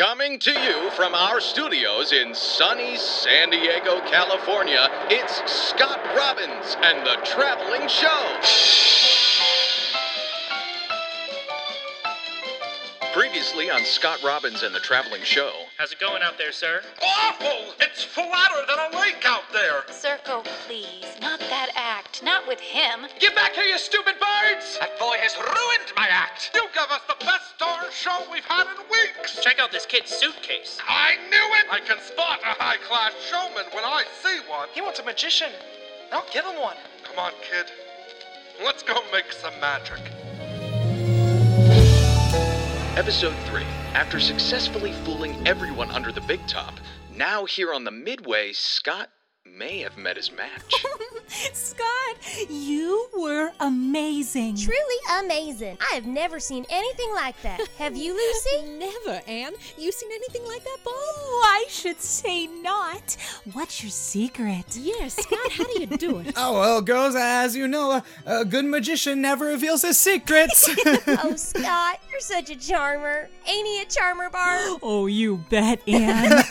Coming to you from our studios in sunny San Diego, California, it's Scott Robbins and the Traveling Show. Previously on Scott Robbins and the Traveling Show. How's it going out there, sir? Awful! It's flatter than a lake out there! Circo, please. Not that act. Not with him. Get back here, you stupid birds! That boy has ruined my act! You give us the best darn show we've had in weeks! Check out this kid's suitcase. I knew it! I can spot a high class showman when I see one! He wants a magician. I'll give him one. Come on, kid. Let's go make some magic. Episode 3. After successfully fooling everyone under the big top, now here on the midway, Scott may have met his match. Scott, you were amazing. Truly amazing. I have never seen anything like that. Have you, Lucy? Never, Anne. You seen anything like that, Bob? Oh, I should say not. What's your secret? Yes, Scott, how do you do it? Oh, well, girls, as you know, a, a good magician never reveals his secrets. oh, Scott, you're such a charmer. Ain't he a charmer, Barb? Oh, you bet, Anne.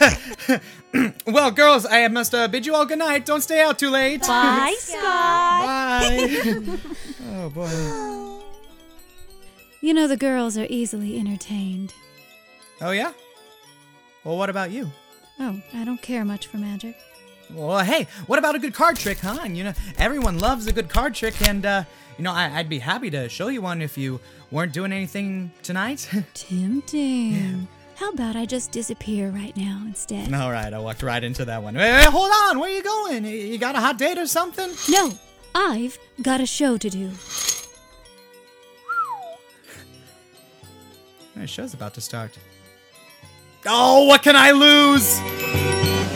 well, girls, I must uh, bid you all good night. Don't stay out too late. Bye, Scott. Bye. oh, boy. You know, the girls are easily entertained. Oh, yeah? Well, what about you? Oh, I don't care much for magic. Well, hey, what about a good card trick, huh? You know, everyone loves a good card trick, and, uh, you know, I- I'd be happy to show you one if you weren't doing anything tonight. Tempting. How about I just disappear right now instead? all right, I walked right into that one. Wait, wait, hold on. Where you going? You got a hot date or something? No, I've got a show to do. My show's about to start. Oh, what can I lose?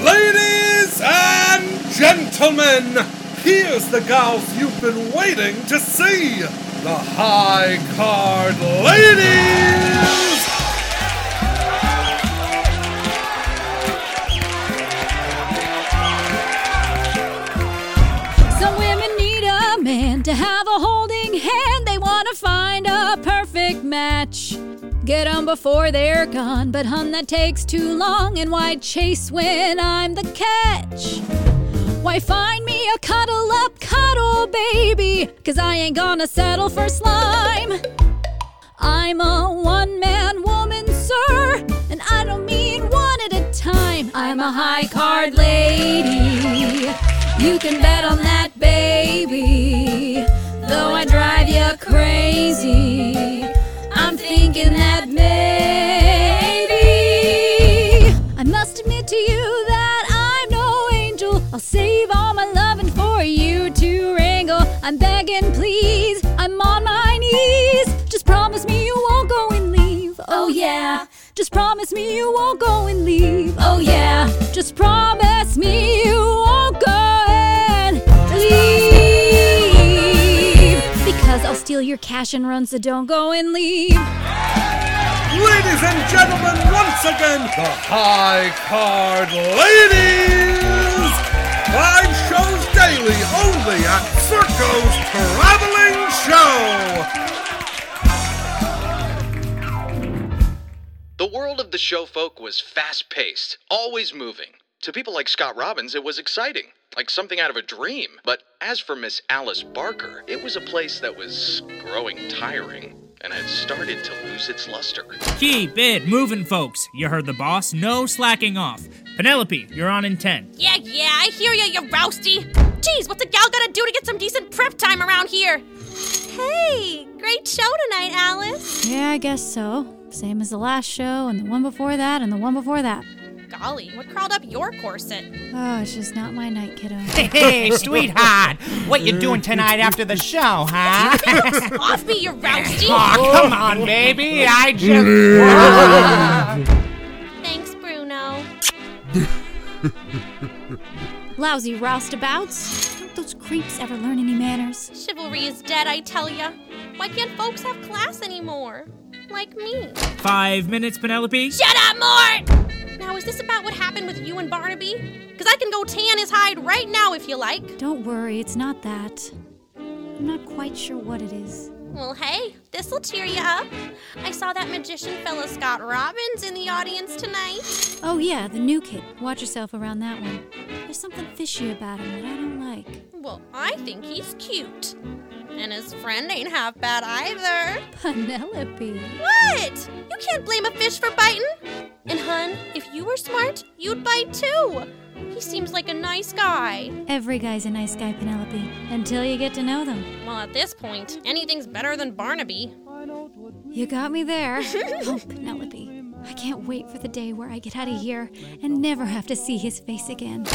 Ladies and gentlemen, here's the gals you've been waiting to see the High Card Ladies! Match. Get 'em before they're gone, but hun, that takes too long. And why chase when I'm the catch? Why find me a cuddle up, cuddle baby? Cause I ain't gonna settle for slime. I'm a one man woman, sir, and I don't mean one at a time. I'm a high card lady. You can bet on that, baby. Me you won't go and leave. Oh, yeah. Just promise me you won't go and leave. Because I'll steal your cash and run, so don't go and leave. Ladies and gentlemen, once again, the High Card Ladies! Five shows daily only at Circo's Traveling Show! World of the show folk was fast paced, always moving. To people like Scott Robbins, it was exciting, like something out of a dream. But as for Miss Alice Barker, it was a place that was growing tiring and had started to lose its luster. Keep it moving, folks. You heard the boss. No slacking off. Penelope, you're on in 10. Yeah, yeah, I hear ya, you rousty. Geez, what's a gal gotta do to get some decent prep time around here? Hey, great show tonight, Alice. Yeah, I guess so. Same as the last show, and the one before that, and the one before that. Golly, what crawled up your corset? Oh, it's just not my night, kiddo. Hey, sweetheart. What you doing tonight after the show, huh? Off me, you rousty! oh, come on, baby. I just. Thanks, Bruno. Lousy roustabouts. Don't those creeps ever learn any manners? Chivalry is dead, I tell ya. Why can't folks have class anymore? Like me. Five minutes, Penelope. Shut up, Mort! Now, is this about what happened with you and Barnaby? Because I can go tan his hide right now if you like. Don't worry, it's not that. I'm not quite sure what it is. Well, hey, This'll cheer you up. I saw that magician fella Scott Robbins in the audience tonight. Oh, yeah, the new kid. Watch yourself around that one. There's something fishy about him that I don't like. Well, I think he's cute. And his friend ain't half bad either. Penelope. What? You can't blame a fish for biting. And, hun, if you were smart, you'd bite too. He seems like a nice guy. Every guy's a nice guy, Penelope, until you get to know them. Well, at this point, anything's better than Barnaby. You got me there. oh, Penelope. I can't wait for the day where I get out of here and never have to see his face again.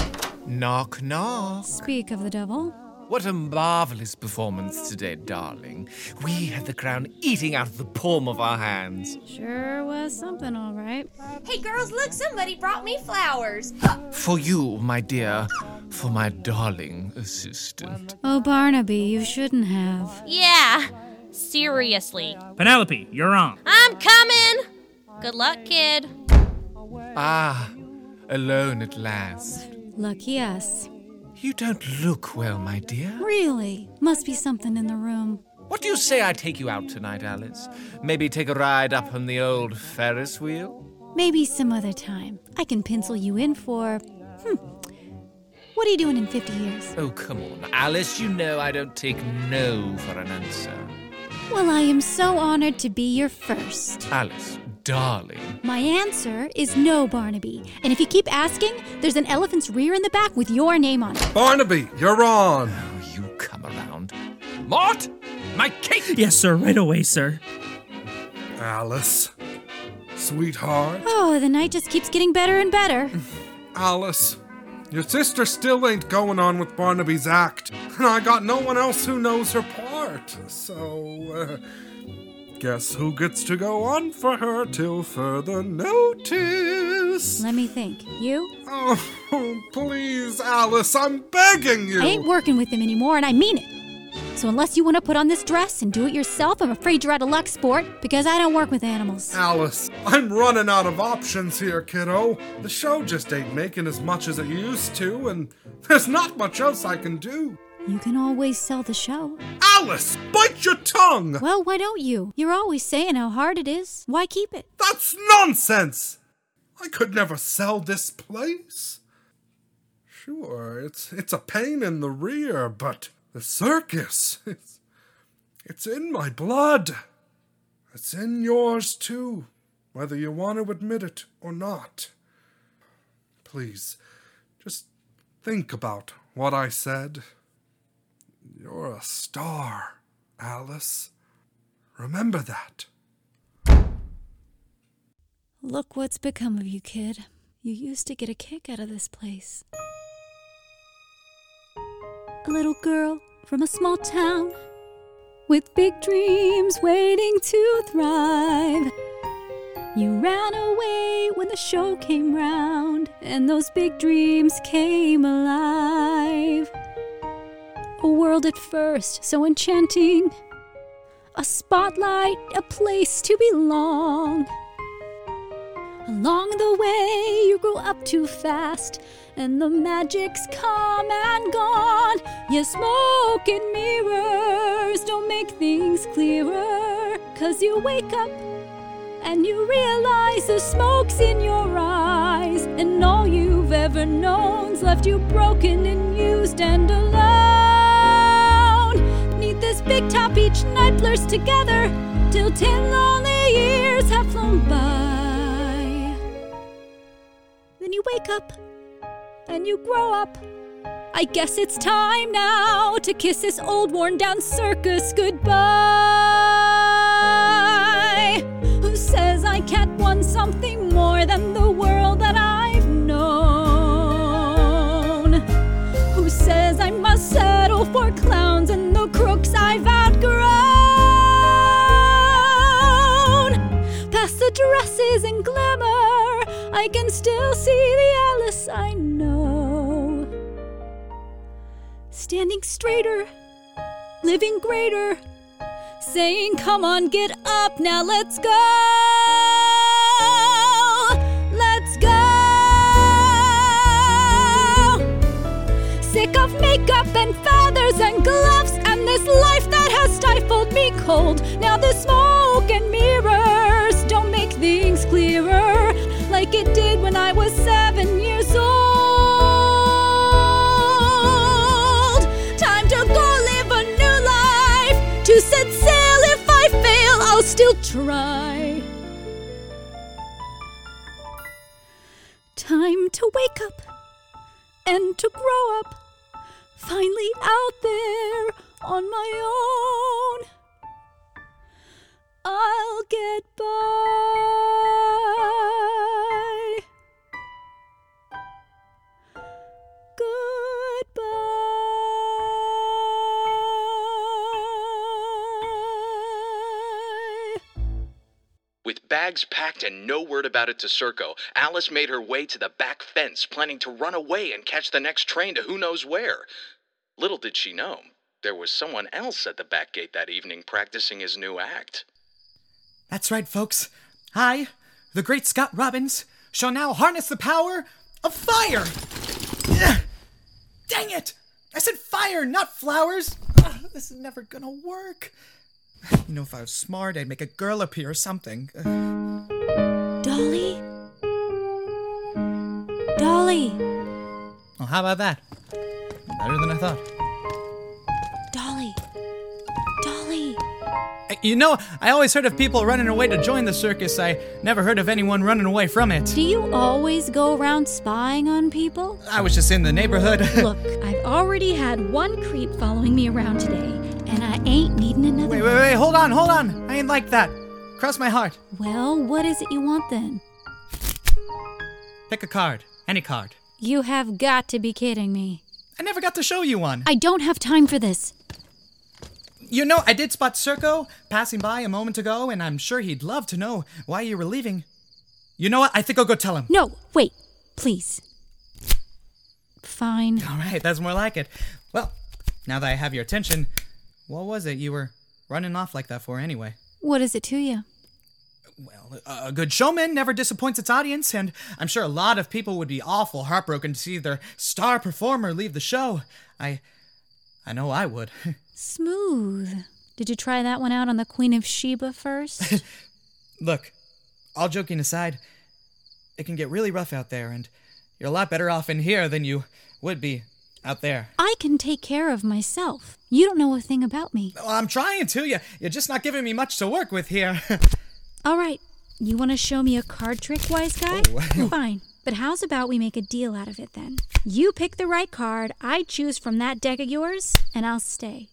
Knock, knock. Speak of the devil. What a marvelous performance today, darling. We had the crown eating out of the palm of our hands. Sure was something, all right. Hey, girls, look, somebody brought me flowers. For you, my dear. For my darling assistant. Oh, Barnaby, you shouldn't have. Yeah, seriously. Penelope, you're on. I'm coming! Good luck, kid. Ah, alone at last. Lucky us. You don't look well, my dear. Really? Must be something in the room. What do you say I take you out tonight, Alice? Maybe take a ride up on the old Ferris wheel? Maybe some other time. I can pencil you in for. Hmm. What are you doing in 50 years? Oh, come on, Alice. You know I don't take no for an answer. Well, I am so honored to be your first. Alice, darling. My answer is no, Barnaby. And if you keep asking, there's an elephant's rear in the back with your name on it. Barnaby, you're on. Oh, you come around. Mort! My cake! Yes, sir, right away, sir. Alice. Sweetheart. Oh, the night just keeps getting better and better. Alice. Your sister still ain't going on with Barnaby's act, and I got no one else who knows her part. So, uh, guess who gets to go on for her till further notice? Let me think. You? Oh, please, Alice, I'm begging you. I ain't working with him anymore, and I mean it. So unless you want to put on this dress and do it yourself, I'm afraid you're out of luck, sport, because I don't work with animals. Alice, I'm running out of options here, kiddo. The show just ain't making as much as it used to, and there's not much else I can do. You can always sell the show. Alice, bite your tongue! Well, why don't you? You're always saying how hard it is. Why keep it? That's nonsense! I could never sell this place. Sure, it's it's a pain in the rear, but the circus, it's, it's in my blood. It's in yours too, whether you want to admit it or not. Please, just think about what I said. You're a star, Alice. Remember that. Look what's become of you, kid. You used to get a kick out of this place. A little girl from a small town with big dreams waiting to thrive. You ran away when the show came round, and those big dreams came alive. A world at first so enchanting, a spotlight, a place to belong. Along the way, you grow up too fast, and the magic's come and gone. Your smoke and mirrors don't make things clearer, cause you wake up and you realize the smoke's in your eyes, and all you've ever known's left you broken and used and alone. Big top, each night blurs together till ten lonely years have flown by. Then you wake up and you grow up. I guess it's time now to kiss this old worn down circus goodbye. Who says I can't want something more than the see the Alice I know. Standing straighter, living greater, saying, Come on, get up, now let's go. Let's go. Sick of makeup and feathers and gloves and this life that has stifled me cold. Now the smoke and mirrors and to grow up. Finally out there on my own. I'll get by. With bags packed and no word about it to Circo, Alice made her way to the back fence, planning to run away and catch the next train to who knows where. Little did she know, there was someone else at the back gate that evening practicing his new act. That's right, folks. I, the great Scott Robbins, shall now harness the power of fire. Dang it! I said fire, not flowers. Ugh, this is never gonna work. You know, if I was smart, I'd make a girl appear or something. Dolly? Dolly! Well, how about that? Better than I thought. Dolly! Dolly! Uh, You know, I always heard of people running away to join the circus. I never heard of anyone running away from it. Do you always go around spying on people? I was just in the neighborhood. Look, I've already had one creep following me around today, and I ain't needing another. wait, wait, wait, hold on, hold on. I ain't like that. Cross my heart. Well, what is it you want then? Pick a card. Any card. You have got to be kidding me. I never got to show you one. I don't have time for this. You know, I did spot Circo passing by a moment ago, and I'm sure he'd love to know why you were leaving. You know what? I think I'll go tell him. No, wait, please. Fine. All right, that's more like it. Well, now that I have your attention, what was it you were running off like that for anyway? What is it to you? Well, a good showman never disappoints its audience, and I'm sure a lot of people would be awful heartbroken to see their star performer leave the show. I. I know I would. Smooth. Did you try that one out on the Queen of Sheba first? Look, all joking aside, it can get really rough out there, and you're a lot better off in here than you would be out there. I can take care of myself. You don't know a thing about me. Well, I'm trying to. You, you're just not giving me much to work with here. All right, you want to show me a card trick, wise guy? Oh. Fine. But how's about we make a deal out of it then? You pick the right card, I choose from that deck of yours, and I'll stay.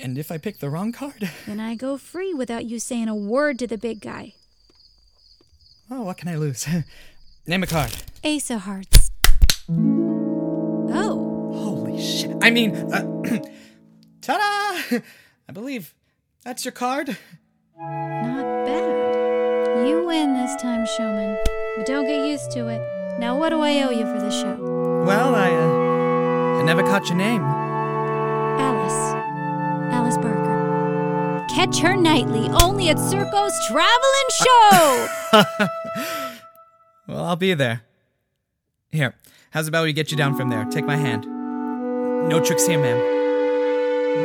and if I pick the wrong card? Then I go free without you saying a word to the big guy. Oh, what can I lose? Name a card. Ace of Hearts. Shit. I mean, uh, ta da! I believe that's your card. not bad. You win this time, showman. But don't get used to it. Now, what do I owe you for the show? Well, I, uh, I never caught your name. Alice. Alice Barker. Catch her nightly only at Circo's Travelin' Show! Well, I'll be there. Here, how's about we get you down from there? Take my hand. No tricks here, ma'am.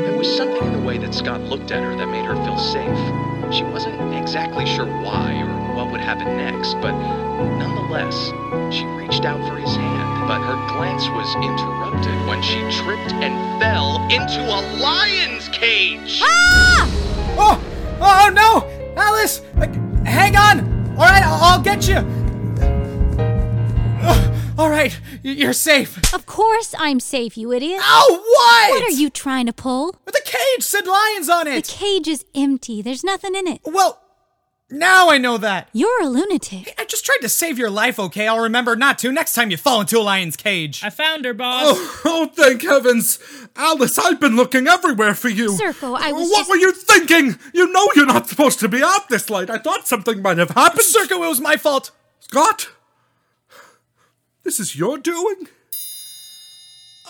There was something in the way that Scott looked at her that made her feel safe. She wasn't exactly sure why or what would happen next, but nonetheless, she reached out for his hand. But her glance was interrupted when she tripped and fell into a lion's cage. Ah! Oh! Oh no! Alice! Hang on! Alright, I'll get you! Ugh, Alright, you're safe. of course I'm safe, you idiot. Oh, what? What are you trying to pull? The cage said lions on it. The cage is empty. There's nothing in it. well, now I know that. You're a lunatic. I just tried to save your life, okay? I'll remember not to next time you fall into a lion's cage. I found her, boss. Oh, oh, thank heavens! Alice, I've been looking everywhere for you. Circo, I was What just- were you thinking? You know you're not supposed to be out this late. I thought something might have happened. Circo, it was my fault. Scott, this is your doing.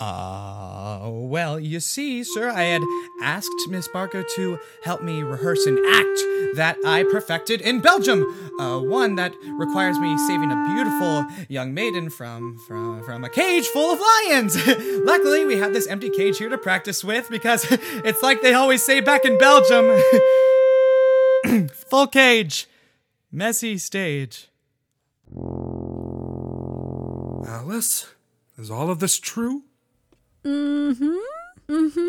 Uh, well, you see, sir, I had asked Miss Barker to help me rehearse an act that I perfected in Belgium. Uh, one that requires me saving a beautiful young maiden from from from a cage full of lions. Luckily, we have this empty cage here to practice with because it's like they always say back in Belgium. Full cage. Messy stage. Alice, is all of this true? Mm-hmm. Mm-hmm.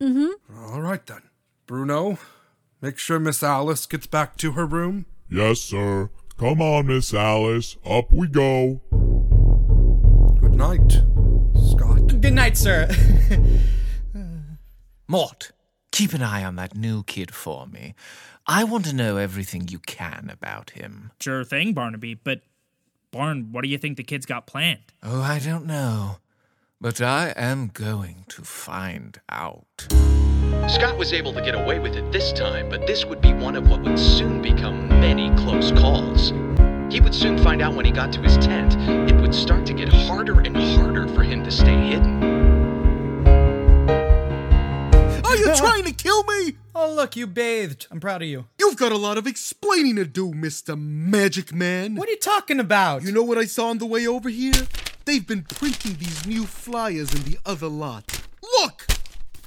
Mm-hmm. All right then. Bruno, make sure Miss Alice gets back to her room. Yes, sir. Come on, Miss Alice. Up we go. Good night, Scott. Good night, sir. Mort, keep an eye on that new kid for me. I want to know everything you can about him. Sure thing, Barnaby, but Barn, what do you think the kid's got planned? Oh, I don't know. But I am going to find out. Scott was able to get away with it this time, but this would be one of what would soon become many close calls. He would soon find out when he got to his tent, it would start to get harder and harder for him to stay hidden. You trying to kill me? Oh, look, you bathed. I'm proud of you. You've got a lot of explaining to do, Mr. Magic Man. What are you talking about? You know what I saw on the way over here? They've been printing these new flyers in the other lot. Look!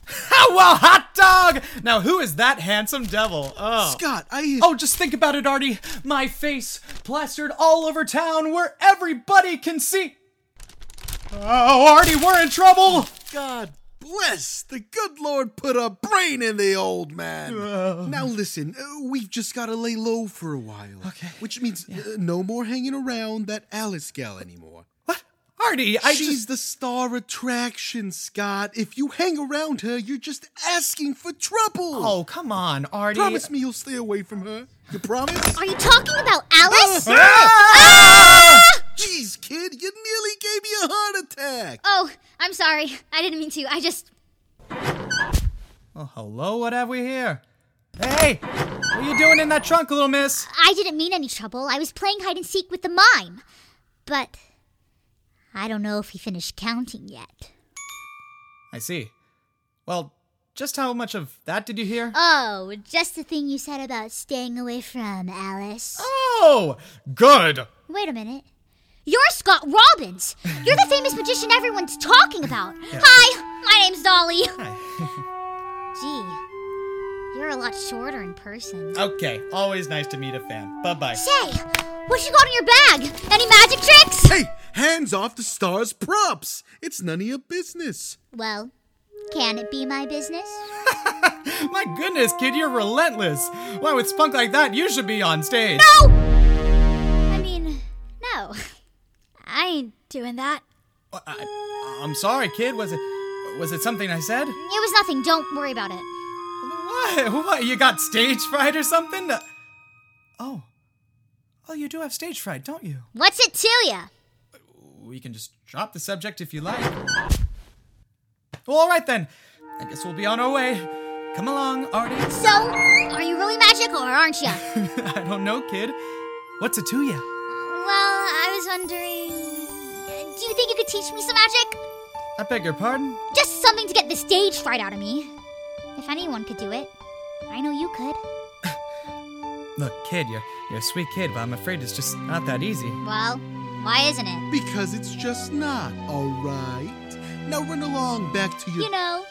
How well, hot dog! Now, who is that handsome devil? Oh. Scott, I. Oh, just think about it, Artie. My face plastered all over town where everybody can see. Oh, Artie, we're in trouble! God bless! The good Lord put a brain in the old man. Uh. Now listen, uh, we've just got to lay low for a while. Okay. Which means uh, no more hanging around that Alice gal anymore. What? Artie, I She's just... the star attraction, Scott. If you hang around her, you're just asking for trouble. Oh, come on, Artie. Promise me you'll stay away from her. You promise? Are you talking about Alice? Ah! Jeez, kid, you nearly gave me a heart attack. Oh, I'm sorry. I didn't mean to. I just. Oh, hello, what have we here? Hey, what are you doing in that trunk, little miss? I didn't mean any trouble. I was playing hide and seek with the mime. But. I don't know if he finished counting yet. I see. Well, just how much of that did you hear? Oh, just the thing you said about staying away from Alice. Oh, good. Wait a minute. You're Scott Robbins. You're the famous magician everyone's talking about. Hi, my name's Dolly. Gee, you're a lot shorter in person. Okay, always nice to meet a fan. Bye bye. Say, what you got in your bag? Any magic tricks? Hey, hands off the star's props. It's none of your business. Well, can it be my business? My goodness, kid, you're relentless. Why, with spunk like that, you should be on stage. No! I ain't doing that. I, I'm sorry, kid. Was it was it something I said? It was nothing. Don't worry about it. What? What? You got stage fright or something? Uh, Oh. Oh, you do have stage fright, don't you? What's it to ya? We can just drop the subject if you like. Well, all right then. I guess we'll be on our way. Come along, Artie. So, are you really magical or aren't you? I don't know, kid. What's it to you? Well, I was wondering. Do you think you could teach me some magic? I beg your pardon? Just something to get the stage fright out of me. If anyone could do it, I know you could. Look, kid, you're, you're a sweet kid, but I'm afraid it's just not that easy. Well, why isn't it? Because it's just not, alright? Now run along back to your. You know,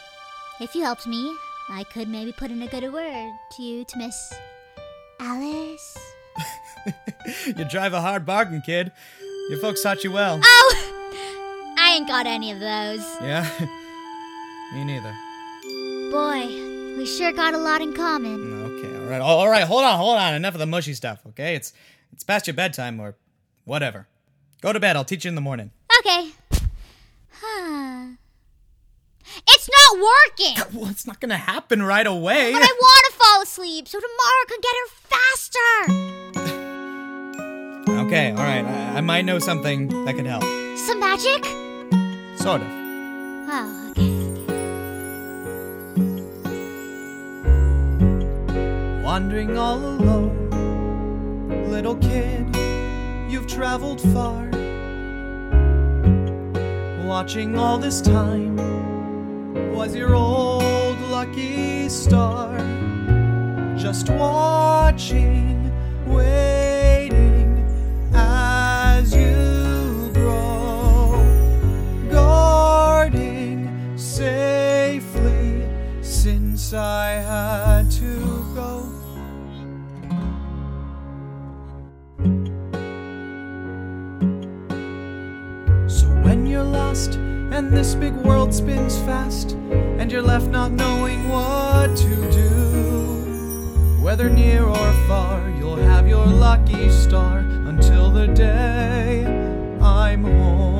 if you helped me, I could maybe put in a good word to you to Miss Alice. you drive a hard bargain, kid. Your folks taught you well. Oh! I ain't got any of those. Yeah? Me neither. Boy, we sure got a lot in common. Okay, all right, all right. Hold on, hold on. Enough of the mushy stuff. Okay, it's it's past your bedtime or whatever. Go to bed. I'll teach you in the morning. Okay. it's not working! Well, it's not gonna happen right away. But I want to fall asleep so tomorrow I can get here faster! Okay, all right. I, I might know something that could help. Some magic? Sort of. Oh, okay. Wandering all alone, little kid, you've traveled far. Watching all this time was your old lucky star, just watching, waiting as you grow, guarding safely since I had to go. So when you're lost and this big world spins fast and you're left not knowing what to do. Whether near or far, you'll have your lucky star until the day I'm home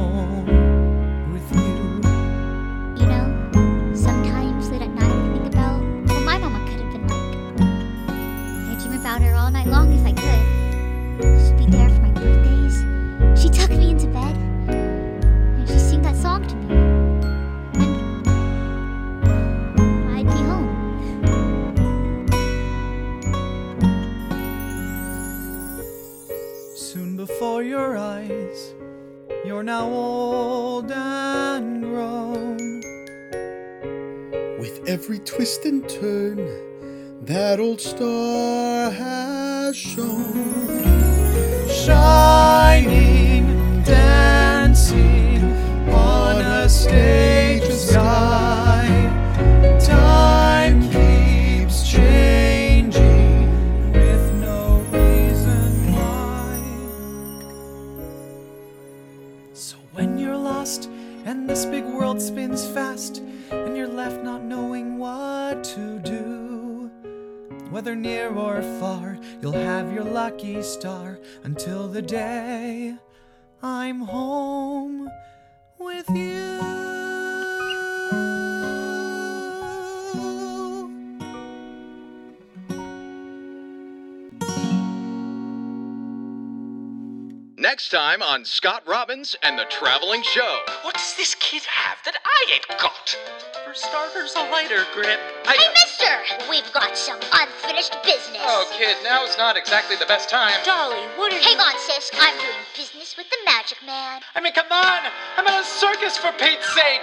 you're now old and grown. With every twist and turn, that old star has shone. Shining, dancing on a stage when you're lost and this big world spins fast and you're left not knowing what to do, whether near or far, you'll have your lucky star until the day I'm home with you. Next time on Scott Robbins and the Traveling Show. What does this kid have that I ain't got? For starters, a lighter grip. Hey, mister! We've got some unfinished business. Oh, kid, now's not exactly the best time. Dolly, what are you? Hang on, sis. I'm doing business with the Magic Man. I mean, come on! I'm at a circus for Pete's sake!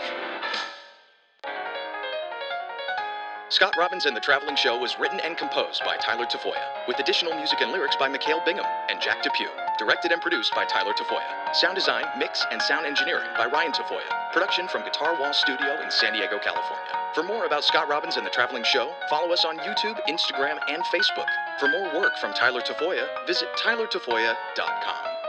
Scott Robbins and the Traveling Show was written and composed by Tyler Tafoya, with additional music and lyrics by Mikhail Bingham and Jack Depew. Directed and produced by Tyler Tafoya. Sound design, mix, and sound engineering by Ryan Tafoya. Production from Guitar Wall Studio in San Diego, California. For more about Scott Robbins and the Traveling Show, follow us on YouTube, Instagram, and Facebook. For more work from Tyler Tafoya, visit tylertafoya.com.